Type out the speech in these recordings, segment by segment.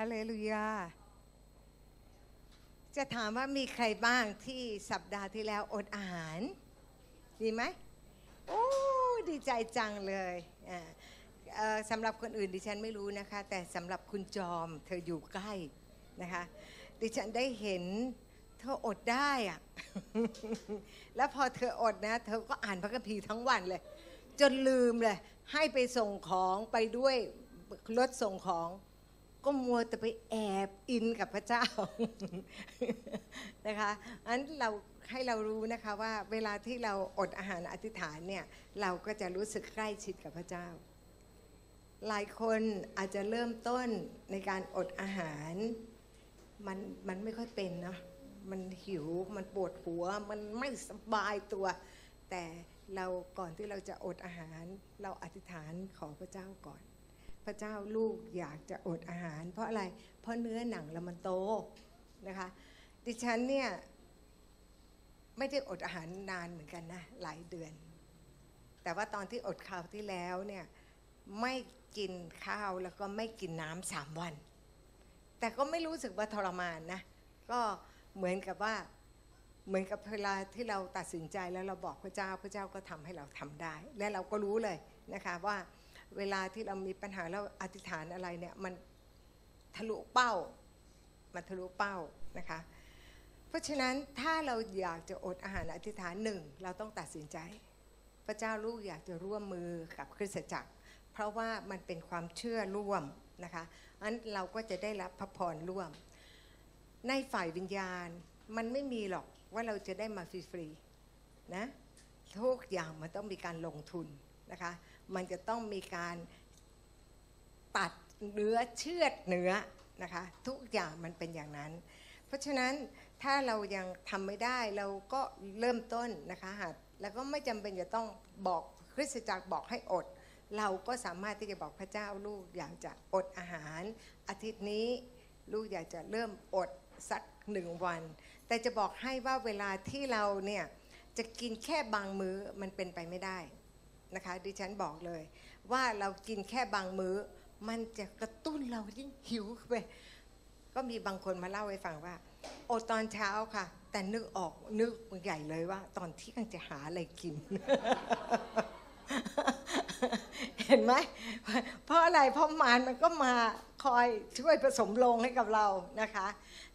ฮาเลลูยา จะถามว่ามีใครบ้างที่สัปดาห์ที่แล้วอดอาหาร ดีไหม โอ้ ดีใจจังเลยสำหรับคนอื่นดิฉันไม่รู้นะคะ แต่สำหรับคุณจอมเธออยู่ใกล้นะคะ ดิฉันได้เห็นเธออดได้อะแล้วพอเธออดนะ เธอก็อ่านพระคัมภีร์ทั้งวันเลย จนลืมเลย ให้ไปส่งของไปด้วยรถส่งของ ก็มัวแต่ไปแอบอินกับพระเจ้านะคะอันเราให้เรารู้นะคะว่าเวลาที่เราอดอาหารอธิษฐานเนี่ยเราก็จะรู้สึกใกล้ชิดกับพระเจ้า หลายคนอาจจะเริ่มต้นในการอดอาหารมันมันไม่ค่อยเป็นเนาะมันหิวมันปวดหัว มันไม่สบายตัว แต่เราก่อนที่เราจะอดอาหาร เราอธิษฐานขอพระเจ้าก่อน พระเจ้าลูกอยากจะอดอาหาร เพราะอะไรเพราะเนื้อหนังเรามันโตนะคะดิฉันเนี่ยไม่ได้อดอาหารนานเหมือนกันนะหลายเดือน แต่ว่าตอนที่อดคราวที่แล้วเนี่ยไม่กินข้าวแล้วก็ไม่กินน้ำสามวัน แต่ก็ไม่รู้สึกว่าทรมานนะก็เหมือนกับว่าเหมือนกับเวลาที่เราตัดสินใจแล้วเราบอกพระเจ้าพระเจ้าก็ทำให้เราทำได้ และเราก็รู้เลยนะคะว่า เวลาที่เรามีปัญหาแล้วอธิษฐานอะไรเนี่ยมันทะลุเป้า มันทะลุเป้านะคะ เพราะฉะนั้นถ้าเราอยากจะอดอาหารอธิษฐานหนึ่งเราต้องตัดสินใจ พระเจ้าลูกอยากจะร่วมมือกับคริสตจักร เพราะว่ามันเป็นความเชื่อร่วมนะคะอันเราก็จะได้รับพระพรร่วม ในฝ่ายวิญญาณมันไม่มีหรอกว่าเราจะได้มาฟรีๆนะทุกอย่างมันต้องมีการลงทุน นะคะ มันจะต้องมีการตัดเนื้อเชือดเนื้อนะคะ ทุกอย่างมันเป็นอย่างนั้น เพราะฉะนั้นถ้าเรายังทำไม่ได้เราก็เริ่มต้นนะคะหัดแล้วก็ไม่จำเป็นจะต้องบอกคริสตจักรบอกให้อด เราก็สามารถที่จะบอกพระเจ้าลูกอยากจะอดอาหาร อาทิตย์นี้ลูกอยากจะเริ่มอดสักหนึ่งวัน แต่จะบอกให้ว่าเวลาที่เราเนี่ยจะกินแค่บางมื้อมันเป็นไปไม่ได้ นะคะ ดิฉันบอกเลย ว่าเรากินแค่บางมื้อ มันจะกระตุ้นเรายิ่งหิวไปก็มีบางคนมาเล่าให้ฟังว่า โอตอนเช้าค่ะ แต่นึกออกนึกใหญ่เลยว่า ตอนที่กำลังจะหาอะไรกิน เห็นไหมเพราะอะไรเพราะมารมันก็มาคอยช่วยผสมลงให้กับเรานะคะ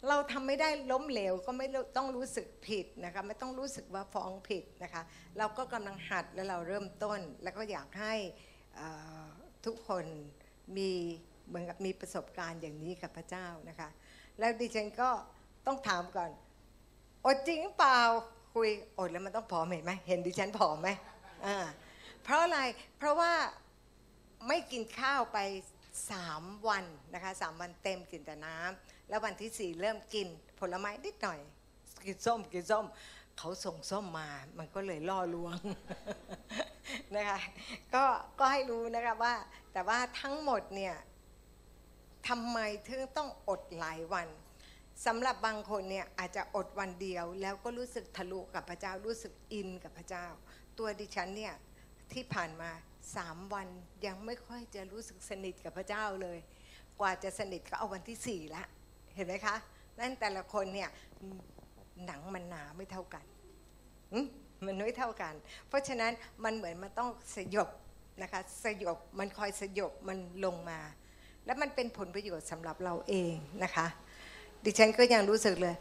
เราทำไม่ได้ล้มเหลวก็ไม่ต้องรู้สึกผิดนะคะไม่ต้องรู้สึกว่าฟ้องผิดนะคะ เราก็กำลังหัดและเราเริ่มต้น แล้วก็อยากให้ทุกคนมีเหมือนกับมีประสบการณ์อย่างนี้กับพระเจ้านะคะ แล้วดิฉันก็ต้องถามก่อนอดจริงเปล่าคุยอดแล้วมันต้องผอมเห็นไหมเห็นดิฉันผอมไหมอ่า เพราะอะไร เพราะว่าไม่กินข้าวไปสามวันนะคะสามวันเต็มกินแต่น้ำแล้ววันที่สี่เริ่มกินผลไม้นิดหน่อย กินส้มกินส้ม เขาส่งส้มมา มันก็เลยล่อลวงนะคะก็ก็ให้รู้นะคะว่า แต่ว่าทั้งหมดเนี่ยทำไมถึงต้องอดหลายวันสำหรับบางคนเนี่ยอาจจะอดวันเดียวแล้วก็รู้สึกทะลุกับพระเจ้ารู้สึกอินกับพระเจ้า ตัวดิฉันเนี่ย ที่ผ่านมาสามวันยังไม่ค่อยจะรู้สึกสนิทกับพระเจ้าเลย กว่าจะสนิทก็เอาวันที่สี่ละ เห็นไหมคะ นั่นแต่ละคนเนี่ยหนังมันหนาไม่เท่ากันมันไม่เท่ากัน เพราะฉะนั้นมันเหมือนมันต้องสยบนะคะสยบมันคอยสยบมันลงมา แล้วมันเป็นผลประโยชน์สำหรับเราเองนะคะ ดิฉันก็ยังรู้สึกเลย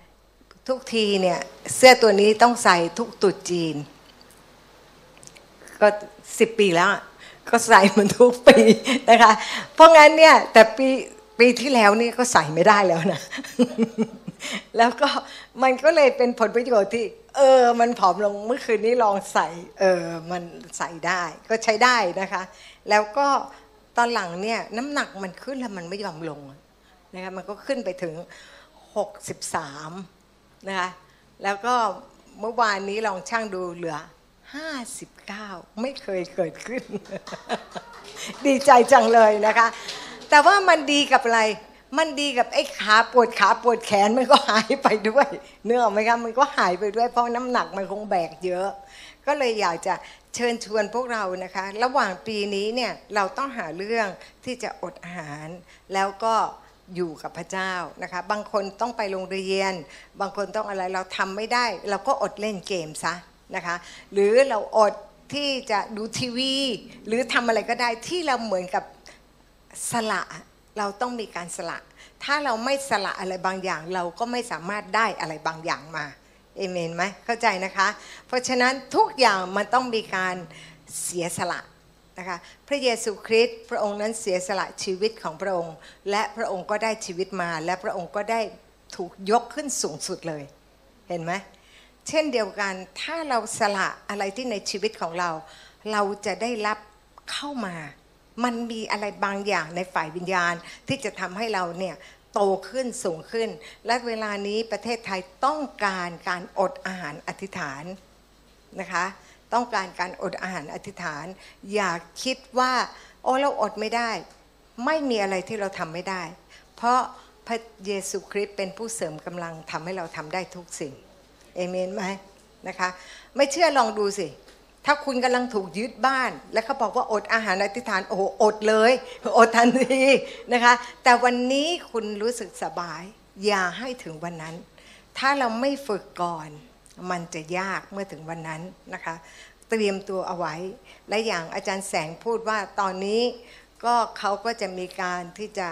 ทุกทีเนี่ยเสื้อตัวนี้ต้องใส่ทุกตุดจีน ก็สิบปีแล้ว ก็ใส่มันทุกปีนะคะ เพราะงั้นเนี่ยแต่ปีปีที่แล้วนี่ก็ใส่ไม่ได้แล้วนะ แล้วก็มันก็เลยเป็นผลประโยชน์ที่ เออ มันผอมลงเมื่อคืนนี้ลองใส่ เออ มันใส่ได้ ก็ใช้ได้นะคะ แล้วก็ตอนหลังเนี่ยน้ำหนักมันขึ้นแล้วมันไม่ยอมลงนะคะมันก็ขึ้นไปถึง 63 นะคะ แล้วก็เมื่อวานนี้ลองช่างดูเหลือ 59 ไม่เคยเกิดขึ้น ดีใจจังเลยนะคะ แต่ว่ามันดีกับอะไร มันดีกับไอ้ขาปวดขาปวดแขนมันก็หายไปด้วยเนื้อไหมคะมันก็หายไปด้วยเพราะน้ำหนักมันคงแบกเยอะ ก็เลยอยากจะเชิญชวนพวกเรานะคะ ระหว่างปีนี้เนี่ยเราต้องหาเรื่องที่จะอดอาหารแล้วก็อยู่กับพระเจ้านะคะ บางคนต้องไปโรงเรียน บางคนต้องอะไรเราทำไม่ได้ เราก็อดเล่นเกมซะ นะคะหรือเราอดที่จะดูทีวี หรือทำอะไรก็ได้ที่เราเหมือนกับสละเราต้องมีการสละ ถ้าเราไม่สละอะไรบางอย่าง เราก็ไม่สามารถได้อะไรบางอย่างมาเอเมนไหมเข้าใจนะคะ เพราะฉะนั้นทุกอย่างมันต้องมีการเสียสละนะคะพระเยซูคริสต์พระองค์นั้นเสียสละชีวิตของพระองค์ และพระองค์ก็ได้ชีวิตมา และพระองค์ก็ได้ถูกยกขึ้นสูงสุดเลย เห็นไหม เช่นเดียวกันถ้าเราสละอะไรที่ในชีวิตของเรา เราจะได้รับเข้ามา มันมีอะไรบางอย่างในฝ่ายวิญญาณที่จะทำให้เราเนี่ยโตขึ้นสูงขึ้น และเวลานี้ประเทศไทยต้องการการอดอาหารอธิษฐานนะคะ ต้องการการอดอาหารอธิษฐาน อย่าคิดว่าโอ้เราอดไม่ได้ ไม่มีอะไรที่เราทำไม่ได้ เพราะพระเยซูคริสต์เป็นผู้เสริมกำลังทำให้เราทำได้ทุกสิ่ง เอเมนไหมนะคะ ไม่เชื่อลองดูสิ ถ้าคุณกำลังถูกยึดบ้าน แล้วเขาบอกว่าอดอาหารอธิษฐานโอ้โหอดเลย อดทันทีนะคะ แต่วันนี้คุณรู้สึกสบาย อย่าให้ถึงวันนั้น ถ้าเราไม่ฝึกก่อน มันจะยากเมื่อถึงวันนั้นนะคะ เตรียมตัวเอาไว้ และอย่างอาจารย์แสงพูดว่าตอนนี้ก็เขาก็จะมีการที่จะ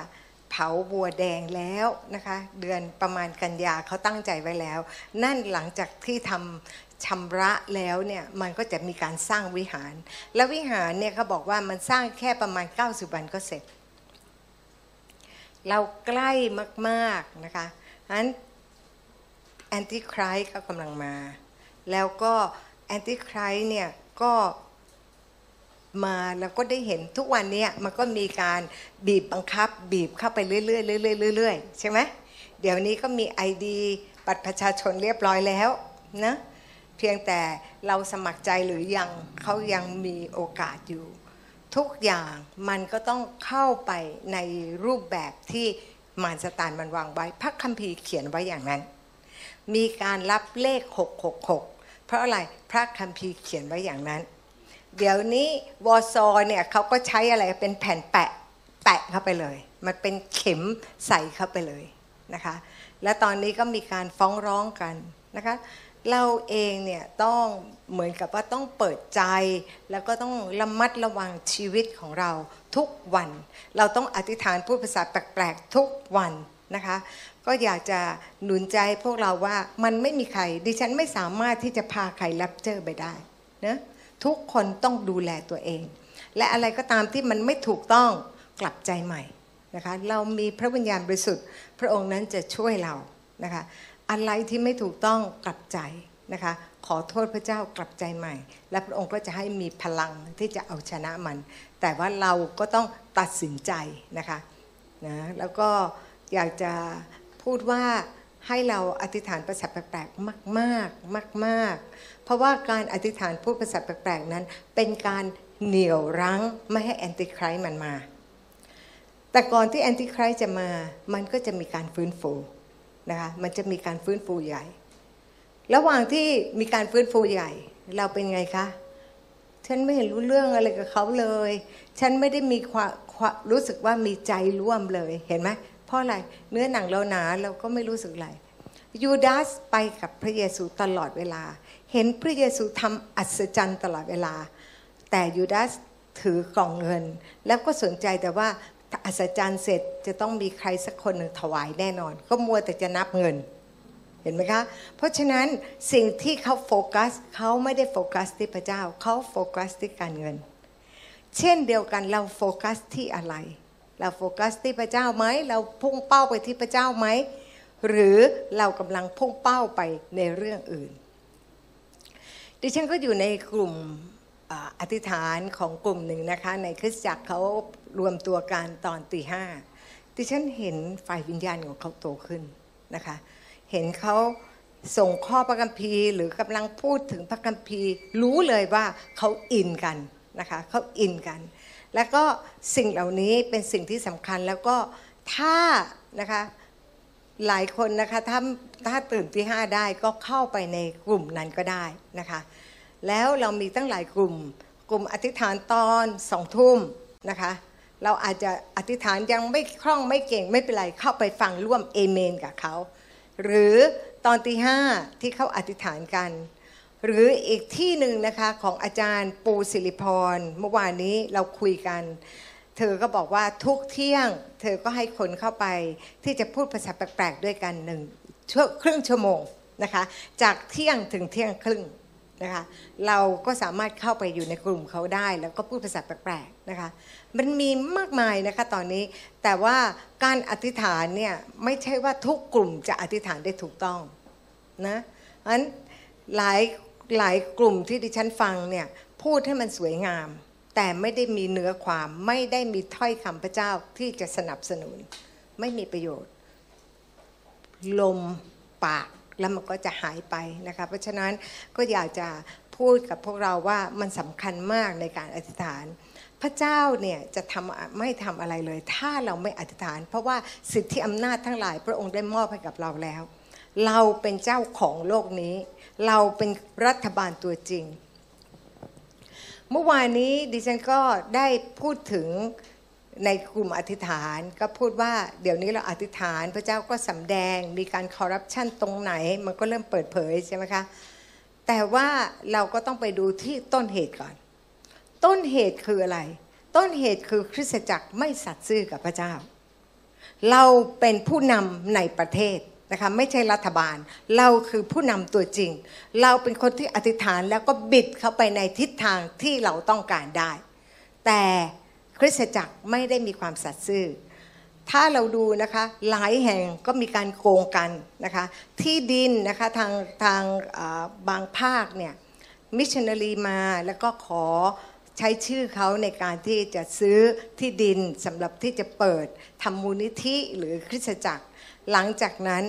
เผาบัวแดงแล้วนะคะ เดือนประมาณกันยาเขาตั้งใจไว้แล้ว นั่นหลังจากที่ทำชำระแล้วเนี่ยมันก็จะมีการสร้างวิหาร และวิหารเนี่ยเขาบอกว่ามันสร้างแค่ประมาณ 90 วันก็เสร็จ เราใกล้มากๆนะคะนั้นแอนติครายก็กำลังมา แล้วก็แอนติครายเนี่ยก็ มาแล้วก็ได้เห็นทุกวันนี้มันก็มีการบีบบังคับ บีบเข้าไปเรื่อยๆเรื่อยๆเรื่อยๆใช่ไหมเดี๋ยวนี้ก็มี ID บัตรประชาชนเรียบร้อยแล้วนะเพียงแต่เราสมัครใจหรือยังเขายังมีโอกาสอยู่ ทุกอย่างมันก็ต้องเข้าไปในรูปแบบที่มารสตานมันวางไว้พระคัมภีร์เขียนไว้อย่างนั้น มีการรับเลข 666 เพราะอะไรพระคัมภีร์เขียนไว้อย่างนั้น เดี๋ยวนี้วอซอเนี่ยเขาก็ใช้อะไรเป็นแผ่นแปะแปะเข้าไปเลย มันเป็นเข็มใส่เข้าไปเลยนะคะ และตอนนี้ก็มีการฟ้องร้องกันนะคะ เราเองเนี่ยต้องเหมือนกับว่าต้องเปิดใจ แล้วก็ต้องระมัดระวังชีวิตของเราทุกวัน เราต้องอธิษฐานพูดภาษาแปลกๆทุกวันนะคะ ก็อยากจะหนุนใจพวกเราว่ามันไม่มีใคร ดิฉันไม่สามารถที่จะพาใครรับเจอไปได้นะ ทุกคนต้องดูแลตัวเอง และอะไรก็ตามที่มันไม่ถูกต้องกลับใจใหม่นะคะเรามีพระวิญญาณบริสุทธิ์ พระองค์นั้นจะช่วยเรานะคะอะไรที่ไม่ถูกต้องกลับใจนะคะขอโทษพระเจ้ากลับใจใหม่ และพระองค์ก็จะให้มีพลังที่จะเอาชนะมัน แต่ว่าเราก็ต้องตัดสินใจนะคะนะแล้วก็อยากจะพูดว่าให้เราอธิษฐานภาษาแปลกๆมาก ๆ มาก ๆ เพราะว่าการอธิษฐานพูดภาษาแปลกๆนั้น เป็นการเหนี่ยวรั้งไม่ให้แอนติไครส์มันมา แต่ก่อนที่แอนติไครส์จะมามันก็จะมีการฟื้นฟูนะคะมันจะมีการฟื้นฟูใหญ่ ระหว่างที่มีการฟื้นฟูใหญ่ เราเป็นไงคะฉันไม่เห็นรู้เรื่องอะไรกับเขาเลย ฉันไม่ได้มีความรู้สึกว่ามีใจร่วมเลย เห็นไหม เพราะอะไร เนื้อหนังเราหนาเราก็ไม่รู้สึกอะไร ยูดาสไปกับพระเยซูตลอดเวลา เห็นพระเยซูทำอัศจรรย์ตลอดเวลา แต่ยูดาสถือกล่องเงิน แล้วก็สนใจแต่ว่าอัศจรรย์เสร็จจะต้องมีใครสักคนหนึ่งถวายแน่นอน ก็มัวแต่จะนับเงินเห็นไหมคะ เพราะฉะนั้นสิ่งที่เขาโฟกัสเขาไม่ได้โฟกัสที่พระเจ้าเขาโฟกัสที่การเงิน เช่นเดียวกันเราโฟกัสที่อะไร เราโฟกัสที่พระเจ้าไหมเราพุ่งเป้าไปที่พระเจ้าไหมหรือเรากำลังพุ่งเป้าไปในเรื่องอื่น ดิฉันก็อยู่ในกลุ่มอธิษฐานของกลุ่มหนึ่งนะคะ ในคริสตจักรเขารวมตัวกันตอนตีห้าดิฉันเห็นฝ่ายวิญญาณของเขาโตขึ้นนะคะ เห็นเขาส่งข้อพระคัมภีร์ หรือกำลังพูดถึงพระคัมภีร์ รู้เลยว่าเขาอินกันนะคะเขาอินกัน แล้วก็สิ่งเหล่านี้เป็นสิ่งที่สำคัญแล้วก็ถ้านะคะ หลายคนนะคะถ้าถ้าตื่นที่ห้าได้ก็เข้าไปในกลุ่มนั้นก็ได้นะคะ แล้วเรามีตั้งหลายกลุ่ม กลุ่มอธิษฐานตอนสองทุ่มนะคะ เราอาจจะอธิษฐานยังไม่คล่องไม่เก่งไม่เป็นไรเข้าไปฟังร่วมเอเมนกับเขา หรือตอนตีห้าที่เขาอธิษฐานกัน หรืออีกที่หนึ่งนะคะของอาจารย์ปูสิริพร เมื่อวานนี้เราคุยกัน เธอก็บอกว่าทุกเที่ยง เธอก็ให้คนเข้าไปที่จะพูดภาษาแปลกๆด้วยกันหนึ่งชั่วครึ่งชั่วโมงนะคะจากเที่ยงถึงเที่ยงครึ่งนะคะเราก็สามารถเข้าไปอยู่ในกลุ่มเขาได้ แล้วก็พูดภาษาแปลกๆนะคะมันมีมากมายนะคะตอนนี้ แต่ว่าการอธิษฐานเนี่ยไม่ใช่ว่าทุกกลุ่มจะอธิษฐานได้ถูกต้องนะอันหลายหลายกลุ่มที่ดิฉันฟังเนี่ยพูดให้มันสวยงาม แต่ไม่ได้มีเนื้อความไม่ได้มีถ้อยคำพระเจ้าที่จะสนับสนุน ไม่มีประโยชน์ ลมปากแล้วมันก็จะหายไปนะคะ เพราะฉะนั้นก็อยากจะพูดกับพวกเราว่ามันสำคัญมากในการอธิษฐาน พระเจ้าเนี่ยจะทำไม่ทำอะไรเลย ถ้าเราไม่อธิษฐาน เพราะว่าสิทธิอำนาจทั้งหลาย พระองค์ได้มอบให้กับเราแล้ว เราเป็นเจ้าของโลกนี้ เราเป็นรัฐบาลตัวจริง เมื่อวานนี้ดิฉันก็ได้พูดถึงในกลุ่มอธิษฐานก็พูดว่าเดี๋ยวนี้เราอธิษฐานพระเจ้าก็สำแดงมีการคอร์รัปชันตรงไหน มันก็เริ่มเปิดเผยใช่ไหมคะแต่ว่าเราก็ต้องไปดูที่ต้นเหตุก่อน ต้นเหตุคืออะไร ต้นเหตุคือคริสตจักรไม่สัตย์ซื่อกับพระเจ้า เราเป็นผู้นำในประเทศ นะคะไม่ใช่รัฐบาล เราคือผู้นำตัวจริง เราเป็นคนที่อธิษฐานแล้วก็บิดเข้าไปในทิศทางที่เราต้องการได้ แต่คริสตจักรไม่ได้มีความสัตย์ซื่อ ถ้าเราดูนะคะหลายแห่งก็มีการโกงกันนะคะที่ดินนะคะทางทางบางภาคเนี่ยมิชชันนารีมาแล้วก็ขอใช้ชื่อเขาในการที่จะซื้อที่ดินสำหรับที่จะเปิดทำมูลนิธิหรือคริสตจักร หลังจากนั้น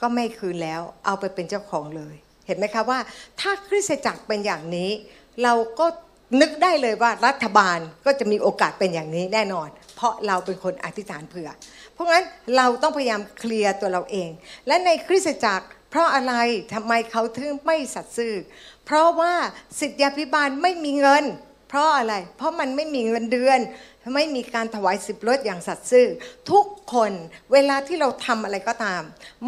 ก็ไม่คืนแล้ว เอาไปเป็นเจ้าของเลย เห็นไหมคะว่า ถ้าคริสตจักรเป็นอย่างนี้ เราก็นึกได้เลยว่ารัฐบาลก็จะมีโอกาสเป็นอย่างนี้แน่นอน เพราะเราเป็นคนอธิษฐานเผื่อ เพราะงั้นเราต้องพยายามเคลียร์ตัวเราเอง และในคริสตจักร เพราะอะไรทำไมเขาถึงไม่สัตย์ซื่อ เพราะว่าสิทธิพิบาลไม่มีเงิน เพราะอะไร เพราะมันไม่มีเงินเดือน ไม่มีการถวายสิบรถอย่างสัตย์ซื่อ ทุกคนเวลาที่เราทำอะไรก็ตาม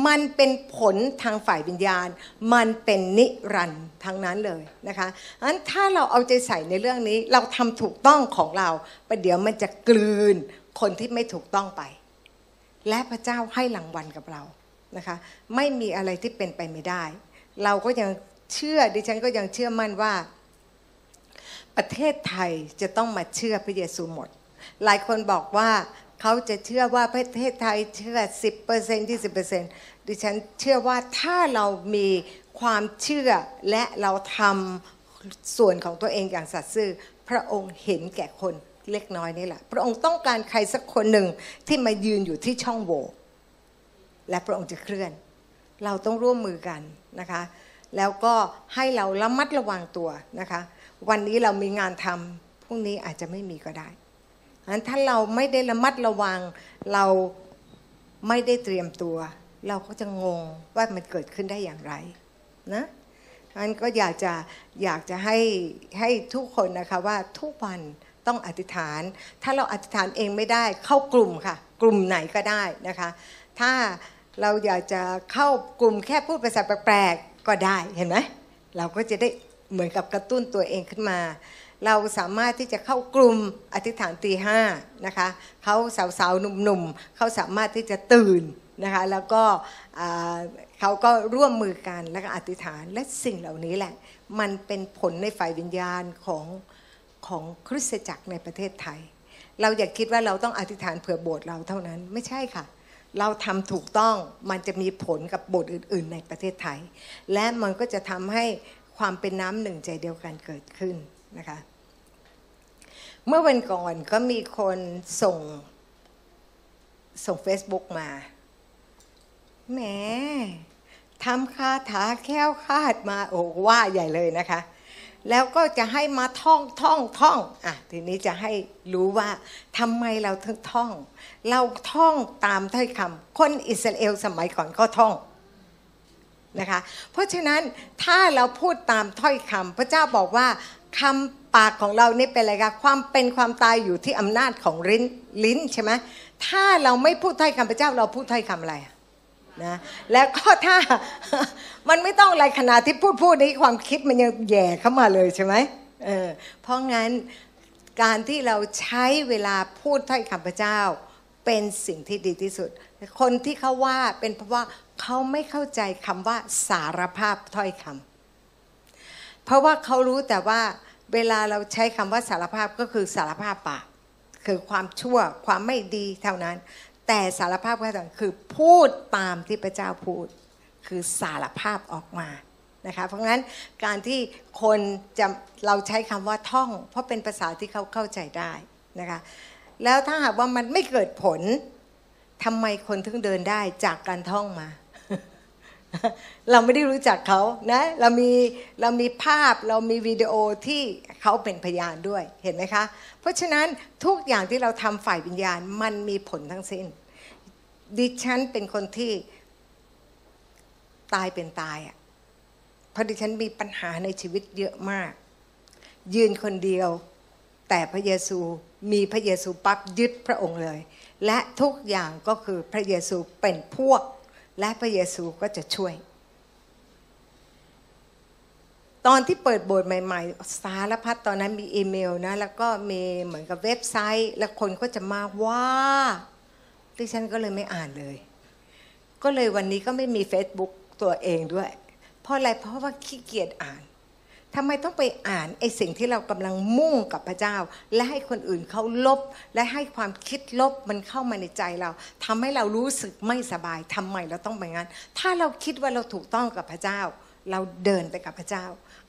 มันเป็นผลทางฝ่ายวิญญาณ มันเป็นนิรันด์ทั้งนั้นเลยนะคะงั้นถ้าเราเอาใจใส่ในเรื่องนี้ เราทำถูกต้องของเราประเดี๋ยวมันจะกลืนคนที่ไม่ถูกต้องไป และพระเจ้าให้รางวัลกับเรานะคะไม่มีอะไรที่เป็นไปไม่ได้ เราก็ยังเชื่อดิฉันก็ยังเชื่อมั่นว่า ประเทศไทยจะต้องมาเชื่อพระเยซูหมด หลายคนบอกว่าเขาจะเชื่อว่าประเทศไทยเชื่อ 10% 20%ดิฉันเชื่อว่าถ้าเรามีความเชื่อและเราทำส่วนของตัวเองอย่างสัตย์ซื่อ พระองค์เห็นแก่คนเล็กน้อยนี่แหละ พระองค์ต้องการใครสักคนหนึ่งที่มายืนอยู่ที่ช่องโหว่และพระองค์จะเคลื่อน เราต้องร่วมมือกันนะคะ แล้วก็ให้เราระมัดระวังตัวนะคะ วันนี้เรามีงานทำพรุ่งนี้อาจจะไม่มีก็ได้นั้นถ้าเราไม่ได้ระมัดระวังเราไม่ได้เตรียมตัว เราก็จะงงว่ามันเกิดขึ้นได้อย่างไรนะนั้นก็อยากจะอยากจะให้ให้ทุกคนนะคะว่าทุกวันต้องอธิษฐาน ถ้าเราอธิษฐานเองไม่ได้เข้ากลุ่มค่ะ กลุ่มไหนก็ได้นะคะ ถ้าเราอยากจะเข้ากลุ่มแค่พูดภาษาแปลกๆก็ได้เห็นไหมเราก็จะได้ เหมือนกับกระตุ้นตัวเองขึ้นมา เราสามารถที่จะเข้ากลุ่มอธิษฐานตีห้านะคะเขาสาวๆหนุ่มๆเขาสามารถที่จะตื่นนะคะแล้วก็เขาก็ร่วมมือกันแล้วก็อธิษฐานและสิ่งเหล่านี้แหละ มันเป็นผลในฝ่ายวิญญาณของของคริสตจักรในประเทศไทย เราอย่าคิดว่าเราต้องอธิษฐานเผื่อโบสถ์เราเท่านั้นไม่ใช่ค่ะ เราทำถูกต้องมันจะมีผลกับโบสถ์อื่น ๆ ในประเทศไทย และมันก็จะทำให้ ความเป็นน้ำหนึ่งใจเดียวกันเกิดขึ้นนะคะ เมื่อวันก่อนก็มีคนส่งส่ง Facebook มาแหมทำคาถาแค้วคาดมาโอ้ว่าใหญ่เลยนะคะ แล้วก็จะให้มาท่องท่องท่องอะทีนี้จะให้รู้ว่าทำไมเราถึงท่อง เราท่องตามถ้อยคำคนอิสราเอลสมัยก่อนก็ท่อง นะคะ เพราะฉะนั้นถ้าเราพูดตามถ้อยคำพระเจ้าบอกว่าคำปากของเรานี่เป็นอะไรคะความเป็นความตายอยู่ที่อำนาจของลิ้นลิ้นใช่ไหมถ้าเราไม่พูดถ้อยคำพระเจ้าเราพูดถ้อยคำอะไรนะแล้วก็ถ้ามันไม่ต้องอะไรขนาดที่พูดพูดนี้ความคิดมันยังแย่เข้ามาเลยใช่ไหมเออเพราะงั้นการที่เราใช้เวลาพูดถ้อยคำพระเจ้า เป็นสิ่งที่ดีที่สุด คนที่เขาว่าเป็นเพราะว่า เขาไม่เข้าใจคำว่าสารภาพถ้อยคำเพราะว่าเขารู้แต่ว่าเวลาเราใช้คำว่าสารภาพก็คือสารภาพบาปคือความชั่วความไม่ดีเท่านั้น แต่สารภาพก็คือพูดตามที่พระเจ้าพูด คือสารภาพออกมานะคะเพราะงั้นการที่คนจะเราใช้คำว่าท่อง เพราะเป็นภาษาที่เขาเข้าใจได้นะคะแล้วถ้าหากว่ามันไม่เกิดผลทำไมคนถึงเดินได้จากการท่องมา เราไม่ได้รู้จักเขานะเรามีเรามีภาพเรามีวิดีโอที่เขาเป็นพยานด้วยเห็นไหมคะ เพราะฉะนั้นทุกอย่างที่เราทำฝ่ายวิญญาณมันมีผลทั้งสิ้น ดิฉันเป็นคนที่ตายเป็นตายอะ่ะเพราะดิฉันมีปัญหาในชีวิตเยอะมาก ยืนคนเดียว แต่พระเยซูมีพระเยซูปั๊บยึดพระองค์เลย และทุกอย่างก็คือพระเยซูเป็นพวก และพระเยซูก็จะช่วย ตอนที่เปิดโบสถ์ใหม่ ๆ สารพัดตอนนั้นมีอีเมลนะ แล้วก็มีเหมือนกับเว็บไซต์ แล้วคนก็จะมาว่าดิฉันก็เลยไม่อ่านเลย ก็เลยวันนี้ก็ไม่มี Facebook ตัวเองด้วย เพราะอะไรเพราะว่าขี้เกียจอ่าน ทำไมต้องไปอ่านไอ้สิ่งที่เรากำลังมุ่งกับพระเจ้า และให้คนอื่นเขาลบ และให้ความคิดลบมันเข้ามาในใจเราทำให้เรารู้สึกไม่สบายทำไมเราต้องไปงั้น ถ้าเราคิดว่าเราถูกต้องกับพระเจ้า เราเดินไปกับพระเจ้า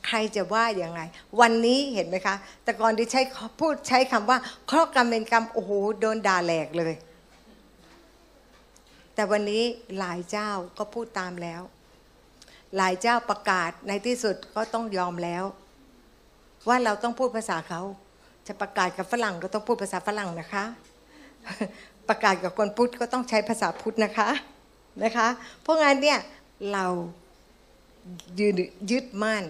ใครจะว่าอย่างไงวันนี้เห็นไหมคะ แต่ก่อนที่ใช้พูดใช้คำว่าเคราะห์กรรมเป็นกรรมโอ้โหโดนด่าแหลกเลย แต่วันนี้หลายเจ้าก็พูดตามแล้ว หลายเจ้าประกาศในที่สุดก็ต้องยอมแล้ว ว่าเราต้องพูดภาษาเขา จะประกาศกับฝรั่งก็ต้องพูดภาษาฝรั่งนะคะ ประกาศกับคนพุทธก็ต้องใช้ภาษาพุทธนะคะนะคะ เพราะงั้นเนี่ยเรายืนยึดมั่น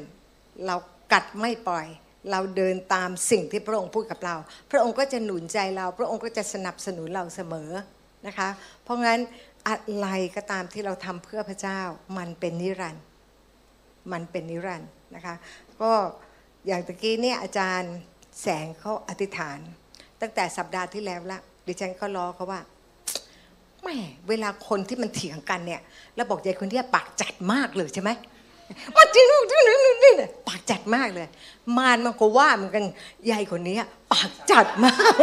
เรากัดไม่ปล่อย เราเดินตามสิ่งที่พระองค์พูดกับเรา พระองค์ก็จะหนุนใจเรา พระองค์ก็จะสนับสนุนเราเสมอนะคะ เพราะงั้นอะไรก็ตามที่เราทำเพื่อพระเจ้ามันเป็นนิรันดร์ มันเป็นนิรันดร์นะคะ ก็อย่างตะกี้เนี่ยอาจารย์แสงเขาอธิษฐาน ตั้งแต่สัปดาห์ที่แล้วละดิฉันก็รอเขาว่าแม่เวลาคนที่มันเถียงกันเนี่ยแล้วบอกยายคนที่ปากจัดมากเลยใช่ไหมมาจริงจริงนี่ปากจัดมากเลย มารมันก็ว่าเหมือนกันยายคนนี้ปากจัดมาก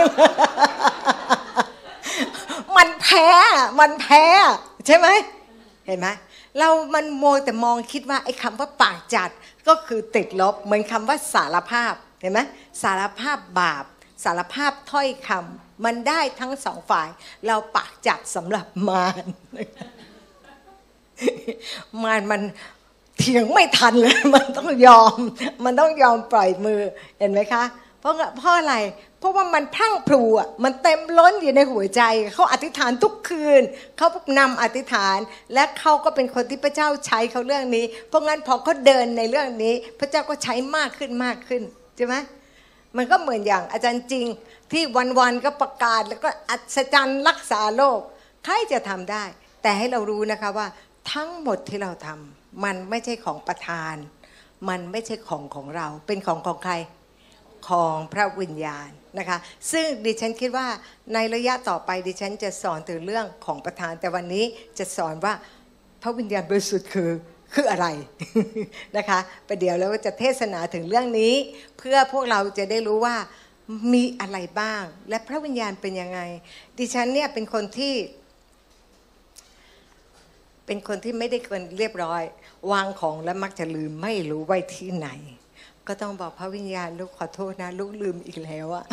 มันแพ้มันแพ้ใช่ไหมเห็นไหม เรามันโมแต่มองคิดว่าไอ้คำว่าปากจัดก็คือติดลบ เหมือนคำว่าสารภาพเห็นไหมสารภาพบาป สารภาพถ้อยคำมันได้ทั้งสองฝ่าย เราปากจัดสำหรับมารมารมันเถียงไม่ทันเลย มันต้องยอม มันต้องยอมปล่อยมือเห็นไหมคะ เพราะเพราะอะไร ราะว่ามันพังพลูอะมันเต็มล้นอยู่ในหัวใจ เขาอธิษฐานทุกคืน เขานำอธิษฐาน และเขาก็เป็นคนที่พระเจ้าใช้เขาเรื่องนี้ เพราะงั้นพอเขาเดินในเรื่องนี้ พระเจ้าก็ใช้มากขึ้นมากขึ้นใช่ไหมมันก็เหมือนอย่างอาจารย์จริงที่วันๆก็ประกาศแล้วก็อัศจรรย์รักษาโรคใครจะทำได้ แต่ให้เรารู้นะคะว่าทั้งหมดที่เราทำมันไม่ใช่ของประธาน มันไม่ใช่ของของเรา เป็นของของใคร ของพระวิญญาณนะคะ ซึ่งดิฉันคิดว่าในระยะต่อไปดิฉันจะสอนถึงเรื่องของประธาน แต่วันนี้จะสอนว่าพระวิญญาณบริสุทธิ์คือคืออะไรนะคะประเดี๋ยวเราก็จะเทศนาถึงเรื่องนี้ เพื่อพวกเราจะได้รู้ว่ามีอะไรบ้าง และพระวิญญาณเป็นยังไง ดิฉันเนี่ยเป็นคนที่ เป็นคนที่ไม่ได้คนเรียบร้อย วางของแล้วมักจะลืมไม่รู้ไว้ที่ไหน ก็ต้องบอกพระวิญญาณลูกขอโทษนะ ลูกลืมอีกแล้วอะ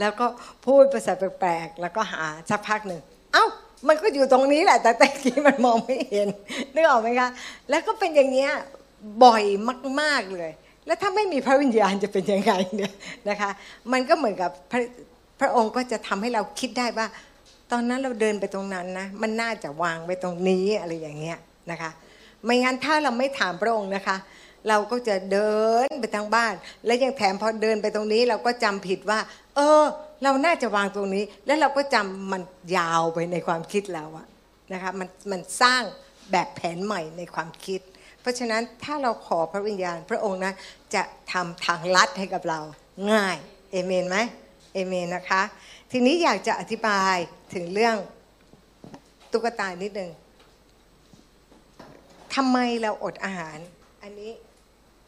แล้วก็พูดภาษาแปลกๆแล้วก็หาสักพักหนึ่งเอ้ามันก็อยู่ตรงนี้แหละ แต่แต่กี้มันมองไม่เห็นนึกออกไหมคะแล้วก็เป็นอย่างเนี้ยบ่อยมาก ๆเลย แล้วถ้าไม่มีพระวิญญาณจะเป็นยังไงเนี่ยนะคะ มันก็เหมือนกับพระพระองค์ก็จะทำให้เราคิดได้ว่า ตอนนั้นเราเดินไปตรงนั้นนะมันน่าจะวางไว้ตรงนี้อะไรอย่างเงี้ยนะคะ ไม่งั้นถ้าเราไม่ถามพระองค์นะคะ เราก็จะเดินไปทั้งบ้าน และยังแถมพอเดินไปตรงนี้ เราก็จำผิดว่า เออ เราน่าจะวางตรงนี้ แล้วเราก็จำมันยาวไปในความคิดเราอะนะคะมันมันสร้างแบบแผนใหม่ในความคิด เพราะฉะนั้นถ้าเราขอพระวิญญาณพระองค์นั้นจะทำทางลัดให้กับเราง่ายเอเมนไหมเอเมนนะคะ ทีนี้อยากจะอธิบายถึงเรื่องตุ๊กตานิดนึงทำไมเราอดอาหาร อันนี้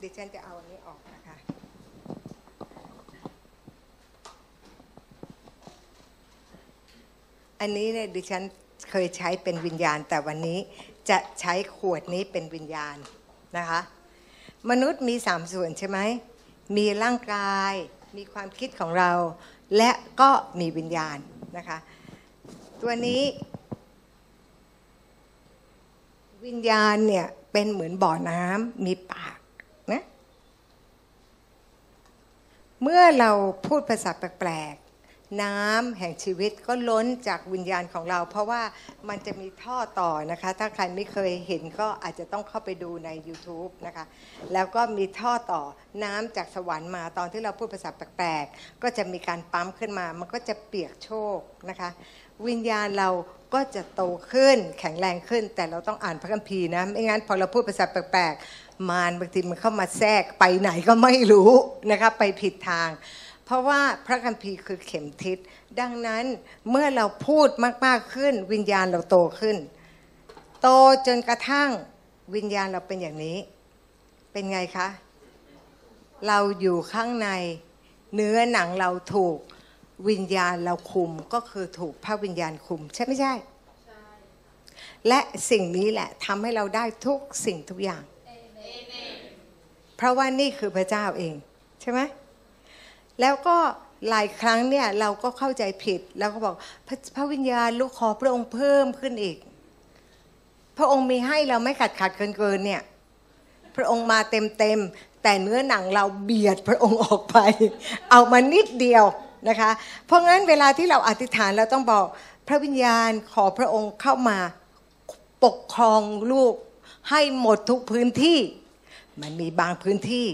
ดิฉันจะเอาอันนี้ออกนะคะ อันนี้เนี่ยดิฉันเคยใช้เป็นวิญญาณ แต่วันนี้จะใช้ขวดนี้เป็นวิญญาณนะคะ มนุษย์มีสามส่วนใช่ไหม มีร่างกาย มีความคิดของเรา และก็มีวิญญาณนะคะ ตัวนี้วิญญาณเนี่ยเป็นเหมือนบ่อน้ำมีปากนะ เมื่อเราพูดภาษาแปลกๆ น้ำแห่งชีวิตก็ล้นจากวิญญาณของเรา เพราะว่ามันจะมีท่อต่อนะคะ ถ้าใครไม่เคยเห็นก็อาจจะต้องเข้าไปดูใน YouTube นะคะ แล้วก็มีท่อต่อน้ำจากสวรรค์มาตอนที่เราพูดภาษาแปลกๆ ก็จะมีการปั๊มขึ้นมา มันก็จะเปียกโชคนะคะ วิญญาณเราก็จะโตขึ้นแข็งแรงขึ้น แต่เราต้องอ่านพระคัมภีร์นะไม่งั้นพอเราพูดภาษาแปลกๆ มารบางทีมันเข้ามาแทรกไปไหนก็ไม่รู้นะคะไปผิดทาง เพราะว่าพระคัมภีร์คือเข็มทิศ ดังนั้นเมื่อเราพูดมากๆขึ้น วิญญาณเราโตขึ้น โตจนกระทั่งวิญญาณเราเป็นอย่างนี้ เป็นไงคะ เราอยู่ข้างในเนื้อหนังเราถูกวิญญาณเราคุมก็คือถูกพระวิญญาณคุม ใช่ไม่ใช่ และสิ่งนี้แหละทำให้เราได้ทุกสิ่งทุกอย่าง เพราะว่านี่คือพระเจ้าเองใช่ไหมแล้วก็หลายครั้งเนี่ยเราก็เข้าใจผิด แล้วก็บอกพระพระวิญญาณลูกขอพระองค์เพิ่มขึ้นอีก พระองค์มีให้เราไม่ขัดขัดเกินเกินเนี่ยพระองค์มาเต็มเต็มแต่เนื้อหนังเราเบียดพระองค์ออกไป เอามานิดเดียวนะคะ เพราะงั้นเวลาที่เราอธิษฐานเราต้องบอกพระวิญญาณขอพระองค์เข้ามาปกครองลูกให้หมดทุกพื้นที่ มันมีบางพื้นที่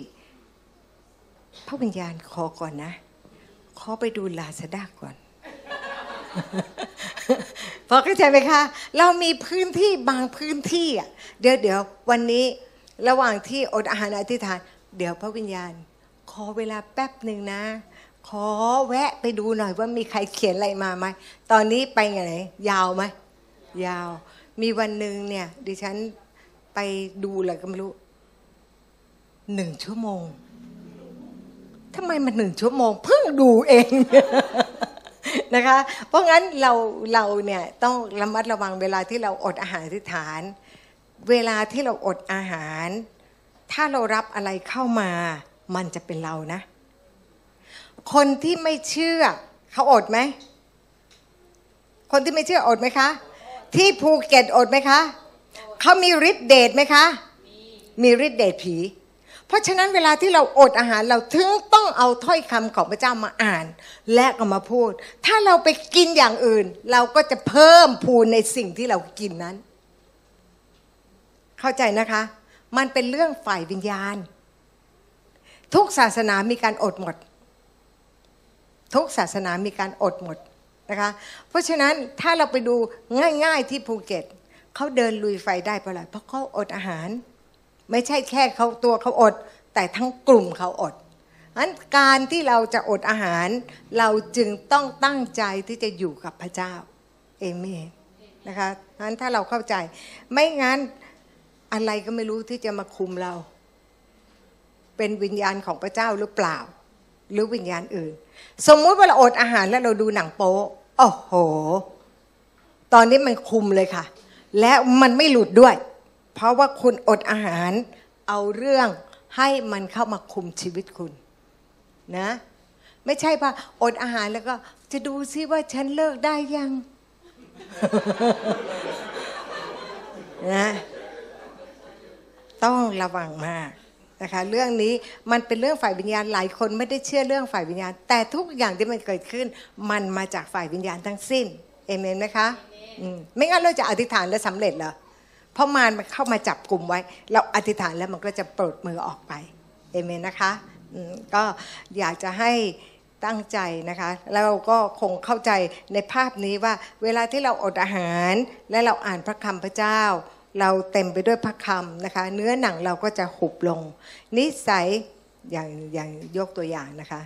พระวิญญาณขอก่อนนะ ขอไปดูลาซาด้าก่อนพอเข้าใจไหมคะ เรามีพื้นที่บางพื้นที่อะเดี๋ยวเดี๋ยววันนี้ระหว่างที่อดอาหารอธิษฐาน เดี๋ยวพระวิญญาณ ขอเวลาแป๊บหนึ่งนะ ขอแวะไปดูหน่อยว่ามีใครเขียนอะไรมาไหมตอนนี้ไปไงยาวไหมยาว มีวันหนึ่งเนี่ย ดิฉันไปดูอะไรก็ไม่รู้ หนึ่งชั่วโมงทำไมมันหนึ่งชั่วโมง เพิ่งดูเองนะคะ เพราะงั้นเราเราเนี่ยต้องระมัดระวังเวลาที่เราอดอาหารอธิษฐาน เวลาที่เราอดอาหาร ถ้าเรารับอะไรเข้ามา มันจะเป็นเรานะ คนที่ไม่เชื่อเขาอดไหม คนที่ไม่เชื่ออดไหมคะ ที่ภูเก็ตอดไหมคะ เขามีฤทธิ์เดชไหมคะ มีฤทธิ์เดชผี เพราะฉะนั้นเวลาที่เราอดอาหารเราถึงต้องเอาถ้อยคำของพระเจ้ามาอ่าน และก็มาพูด ถ้าเราไปกินอย่างอื่น เราก็จะเพิ่มพูนในสิ่งที่เรากินนั้น เข้าใจนะคะ มันเป็นเรื่องฝ่ายวิญญาณ ทุกศาสนามีการอดหมด ทุกศาสนามีการอดหมดนะคะ เพราะฉะนั้นถ้าเราไปดูง่าย ๆที่ภูเก็ตเขาเดินลุยไฟได้เพราะอะไรเพราะเขาอดอาหาร ไม่ใช่แค่เขาตัวเขาอด แต่ทั้งกลุ่มเขาอดนั้นการที่เราจะอดอาหาร เราจึงต้องตั้งใจที่จะอยู่กับพระเจ้าเอเมนนะคะนั้นถ้าเราเข้าใจ ไม่งั้นอะไรก็ไม่รู้ที่จะมาคุมเรา เป็นวิญญาณของพระเจ้าหรือเปล่า หรือวิญญาณอื่น สมมุติว่าเราอดอาหารแล้วเราดูหนังโป๊โอ้โห ตอนนี้มันคุมเลยค่ะ และมันไม่หลุดด้วย เพราะว่าคุณอดอาหารเอาเรื่องให้มันเข้ามาคุมชีวิตคุณนะ ไม่ใช่ป่ะอดอาหารแล้วก็จะดูซิว่าฉันเลิกได้ยังนะต้องระวังมากนะคะเรื่องนี้มันเป็นเรื่องฝ่ายวิญญาณหลายคนไม่ได้เชื่อเรื่องฝ่ายวิญญาณ แต่ทุกอย่างที่มันเกิดขึ้น มันมาจากฝ่ายวิญญาณทั้งสิ้นเอเมนไหมคะไม่งั้นเราจะอธิษฐานแล้วสำเร็จเหรอ เพราะมารมันเข้ามาจับกลุ่มไว้ เราอธิษฐานแล้วมันก็จะปลดมือออกไปเอเมนนะคะก็อยากจะให้ตั้งใจนะคะแล้วเราก็คงเข้าใจในภาพนี้ว่าเวลาที่เราอดอาหารและเราอ่านพระคำพระเจ้า เราเต็มไปด้วยพระคำนะคะ เนื้อหนังเราก็จะหุบลง นิสัยอย่างอย่างยกตัวอย่างนะคะ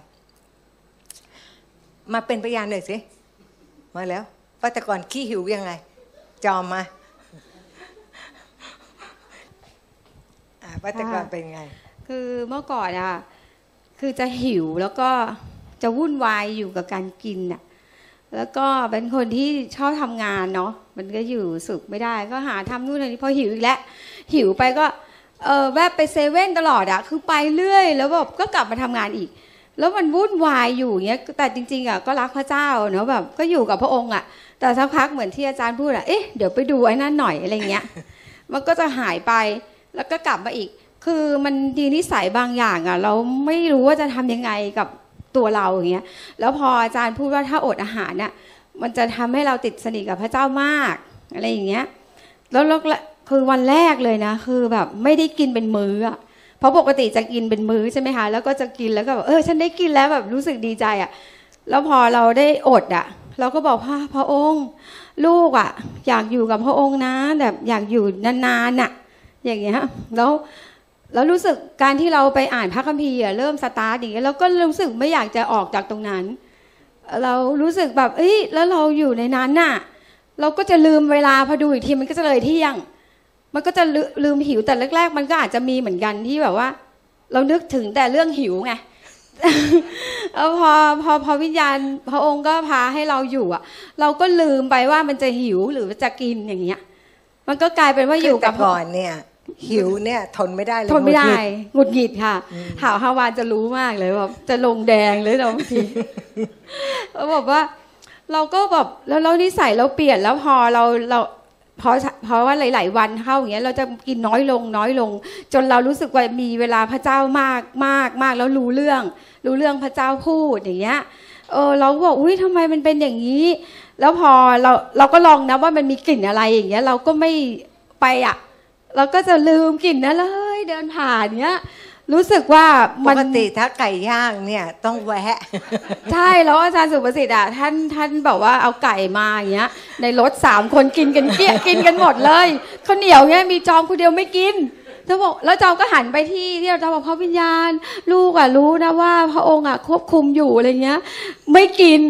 มาเป็นพยานหน่อยสิ มาแล้วป้าแต่ก่อนขี้หิวยังไง จอมมา อ่าป้าแต่ก่อนเป็นไง คือเมื่อก่อนอะคือจะหิวแล้วก็จะวุ่นวายอยู่กับการกินอะแล้วก็เป็นคนที่ชอบทำงานเนาะมันก็อยู่สุขไม่ได้ ก็หาทำนู่นทำนี่พอหิวอีกแล้วหิวไปก็เออแวบไปเซเว่นตลอดอะคือไปเรื่อย แล้วแบบก็กลับมาทำงานอีก แล้วมันวุ่นวายอยู่อย่างเงี้ยแต่จริงๆอะก็รักพระเจ้าเนาะแบบก็อยู่กับพระองค์อะแต่สักพักเหมือนที่อาจารย์พูดอะเอ๊ะเดี๋ยวไปดูไอ้นั่นหน่อยอะไรเงี้ย มันก็จะหายไป แล้วก็กลับมาอีก คือมันดีนิสัยบางอย่างอะเราไม่รู้ว่าจะทำยังไงกับตัวเราอย่างเงี้ย แล้วพออาจารย์พูดว่าถ้าอดอาหารเนี่ยมันจะทำให้เราติดสนิทกับพระเจ้ามากอะไรอย่างเงี้ยแล้วล้วคือวันแรกเลยนะ คือแบบไม่ได้กินเป็นมื้ออะเพราะปกติจะกินเป็นมื้อใช่ไหมคะ แล้วก็จะกินแล้วก็แบบเออฉันได้กินแล้วแบบรู้สึกดีใจอะแล้วพอเราได้อดอะเราก็บอกพระพระองค์ ลูกอะ อยากอยู่กับพระองค์นะแบบอยากอยู่นานๆน่ะ อย่างเงี้ยแล้วแล้วรู้สึกการที่เราไปอ่านพระคัมภีร์เริ่มสตาร์ทอย่างเงี้ยเราก็รู้สึกไม่อยากจะออกจากตรงนั้น เรารู้สึกแบบเอ้ยแล้วเราอยู่ในนั้นน่ะ เราก็จะลืมเวลาพอดูอีกทีมันก็จะเลยเที่ยง มันก็จะลืลืมหิวแต่แรก ๆ มันก็อาจจะมีเหมือนกันที่แบบว่า เรานึกถึงแต่เรื่องหิวไงแล้วพอพอพอวิญญาณ พระองค์ก็พาให้เราอยู่อะ เราก็ลืมไปว่ามันจะหิวหรือจะกินอย่างเงี้ย มันก็กลายเป็นว่าอยู่กับก่อนเนี่ย หิวเนี่ยทนไม่ได้เลยทนไม่ได้หงุดหงิดหงุดหงิดค่ะหาวฮาวานจะรู้มากเลยแบบจะลงแดงเลยเราบางทีแล้วบอกว่า เราก็แบบแล้วแล้วนิสัยเราเปลี่ยนแล้วพอเราเราพอเพราะว่าหลาย ๆ วันเข้าอย่างเงี้ยเราจะกินน้อยลงน้อยลง จนเรารู้สึกว่ามีเวลาพระเจ้ามากมากมากแล้วรู้เรื่อง รู้เรื่องพระเจ้าพูดอย่างเงี้ยเออเราก็บอกอุ้ยทำไมมันเป็นอย่างนี้ แล้วพอเราเราก็ลองนะว่ามันมีกลิ่นอะไรอย่างเงี้ย เราก็ไม่ไปอะ เราก็จะลืมกลิ่นนั้นเลย เดินผ่านเนี้ย รู้สึกว่าปมันกติถ้าไก่ย่างเนี่ยต้องแวะ ใช่แล้วอาจารย์สุประสิทธิ์อะท่านท่านบอกว่าเอาไก่มาอย่างเงี้ย ในรถสามคนกินกันเกลี้ย กินกันหมดเลยข้าวเหนียวเงี้ยมีจอมคนเดียวไม่กินจะบอกแล้วจอมก็หันไปที่ที่เราจะบอกพระวิญญาณ ลูกอะรู้นะว่าพระองค์อะควบคุมอยู่อะไรเงี้ย ไม่กิน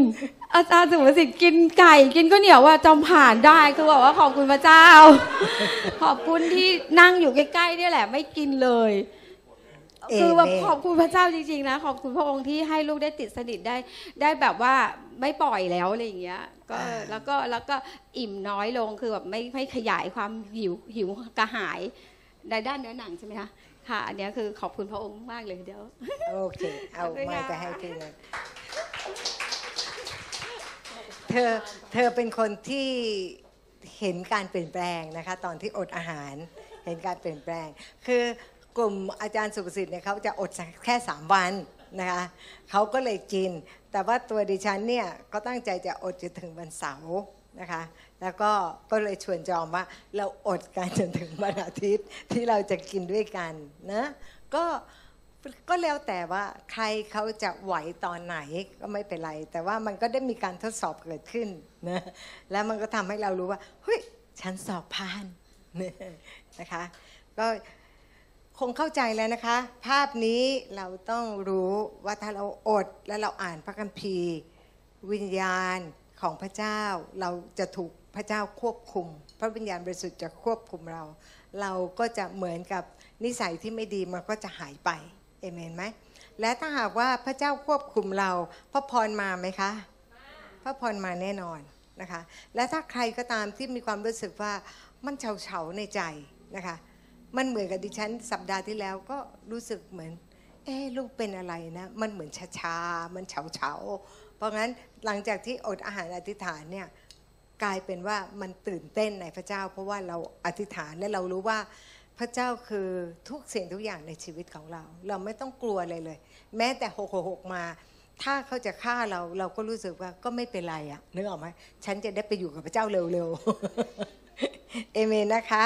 อาจารย์สุประสิทธิ์กินไก่กินข้าวเหนียวว่าจอมผ่านได้คือบอกว่าขอบคุณพระเจ้า ขอบคุณที่นั่งอยู่ใกล้ๆเนี่ยแหละ ไม่กินเลย คือแบบเอเมนขอบคุณพระเจ้าจริงๆนะขอบคุณพระองค์ที่ให้ลูกได้ติดสนิทได้ได้แบบว่าไม่ปล่อยแล้วอะไรอย่างเงี้ย ก็แล้วก็แล้วก็อิ่มน้อยลงคือแบบไม่ไม่ขยายความหิวหิวกระหายในด้านเนื้อหนังใช่ไหมคะค่ะ อันเนี้ยคือขอบคุณพระองค์มากเลยเดี๋ยว โอเค เอาขอบคุณไม้ค่ะไปให้ทีนึงเธอเธอเป็นคนที่เห็นการเปลี่ยนแปลงนะคะ ตอนที่อดอาหารเห็นการเปลี่ยนแปลง คือกลุ่มอาจารย์สุภสิทธิ์เนี่ยเขาจะอดแค่สามวันนะคะเขาก็เลยกิน แต่ว่าตัวดิฉันเนี่ยก็ตั้งใจจะอดจนถึงวันเสาร์นะคะแล้วก็ก็เลยชวนจอมว่าเราอดกันจนถึงวันอาทิตย์ที่เราจะกินด้วยกันนะก็ ก็แล้วแต่ว่าใครเขาจะไหวตอนไหนก็ไม่เป็นไร แต่ว่ามันก็ได้มีการทดสอบเกิดขึ้นนะแล้วมันก็ทำให้เรารู้ว่าเฮ้ยฉันสอบผ่านนะคะก็คงเข้าใจแล้วนะคะ ภาพนี้เราต้องรู้ว่าถ้าเราอดแล้วเราอ่านพระคัมภีร์ วิญญาณของพระเจ้า เราจะถูกพระเจ้าควบคุม พระวิญญาณบริสุทธิ์จะควบคุมเรา เราก็จะเหมือนกับนิสัยที่ไม่ดีมันก็จะหายไป เอเมนไหมและถ้าหากว่าพระเจ้าควบคุมเราพระพรมาไหมคะพระพรมาแน่นอนนะคะ และถ้าใครก็ตามที่มีความรู้สึกว่ามันเฉาเฉาในใจนะคะ มันเหมือนกับดิฉันสัปดาห์ที่แล้วก็รู้สึกเหมือน เอ๊ลูกเป็นอะไรนะ มันเหมือนชาๆมันเฉาเฉาเพราะงั้นหลังจากที่อดอาหารอธิษฐานเนี่ยกลายเป็นว่ามันตื่นเต้นในพระเจ้า เพราะว่าเราอธิษฐานและเรารู้ว่า พระเจ้าคือทุกสิ่งทุกอย่างในชีวิตของเรา เราไม่ต้องกลัวอะไรเลย แม้แต่หกหกมา ถ้าเขาจะฆ่าเราเราก็รู้สึกว่าก็ไม่เป็นไรอะนึกออกไหมฉันจะได้ไปอยู่กับพระเจ้าเร็วๆเอเมนนะคะ